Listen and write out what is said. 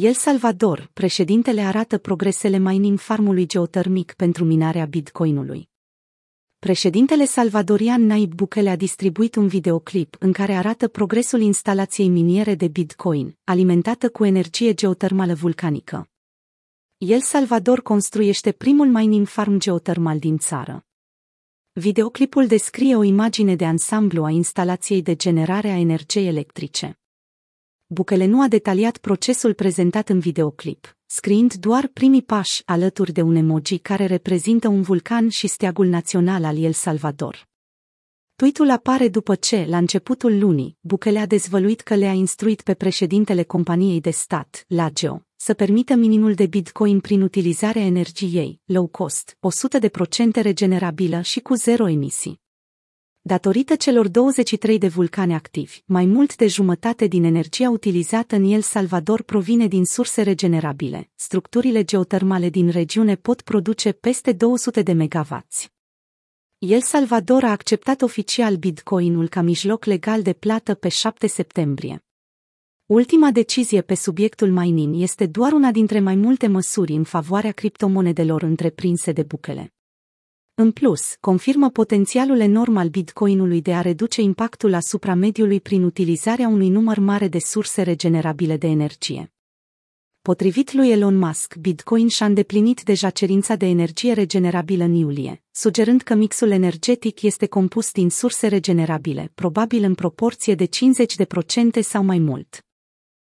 El Salvador, președintele arată progresele mining farmului geotermic pentru minarea bitcoinului. Președintele salvadorian Naib Bukele a distribuit un videoclip în care arată progresul instalației miniere de bitcoin, alimentată cu energie geotermală vulcanică. El Salvador construiește primul mining farm geotermal din țară. Videoclipul descrie o imagine de ansamblu a instalației de generare a energiei electrice. Bukele nu a detaliat procesul prezentat în videoclip, scriind doar primii pași alături de un emoji care reprezintă un vulcan și steagul național al El Salvador. Tweetul apare după ce, la începutul lunii, Bukele a dezvăluit că le-a instruit pe președintele companiei de stat, Lageo, să permită mininul de bitcoin prin utilizarea energiei, low cost, 100% regenerabilă și cu zero emisii. Datorită celor 23 de vulcane activi, mai mult de jumătate din energia utilizată în El Salvador provine din surse regenerabile. Structurile geotermale din regiune pot produce peste 200 de megawatts. El Salvador a acceptat oficial Bitcoinul ca mijloc legal de plată pe 7 septembrie. Ultima decizie pe subiectul mining este doar una dintre mai multe măsuri în favoarea criptomonedelor întreprinse de Bukele. În plus, confirmă potențialul enorm al bitcoinului de a reduce impactul asupra mediului prin utilizarea unui număr mare de surse regenerabile de energie. Potrivit lui Elon Musk, Bitcoin și-a îndeplinit deja cerința de energie regenerabilă în iulie, sugerând că mixul energetic este compus din surse regenerabile, probabil în proporție de 50% sau mai mult.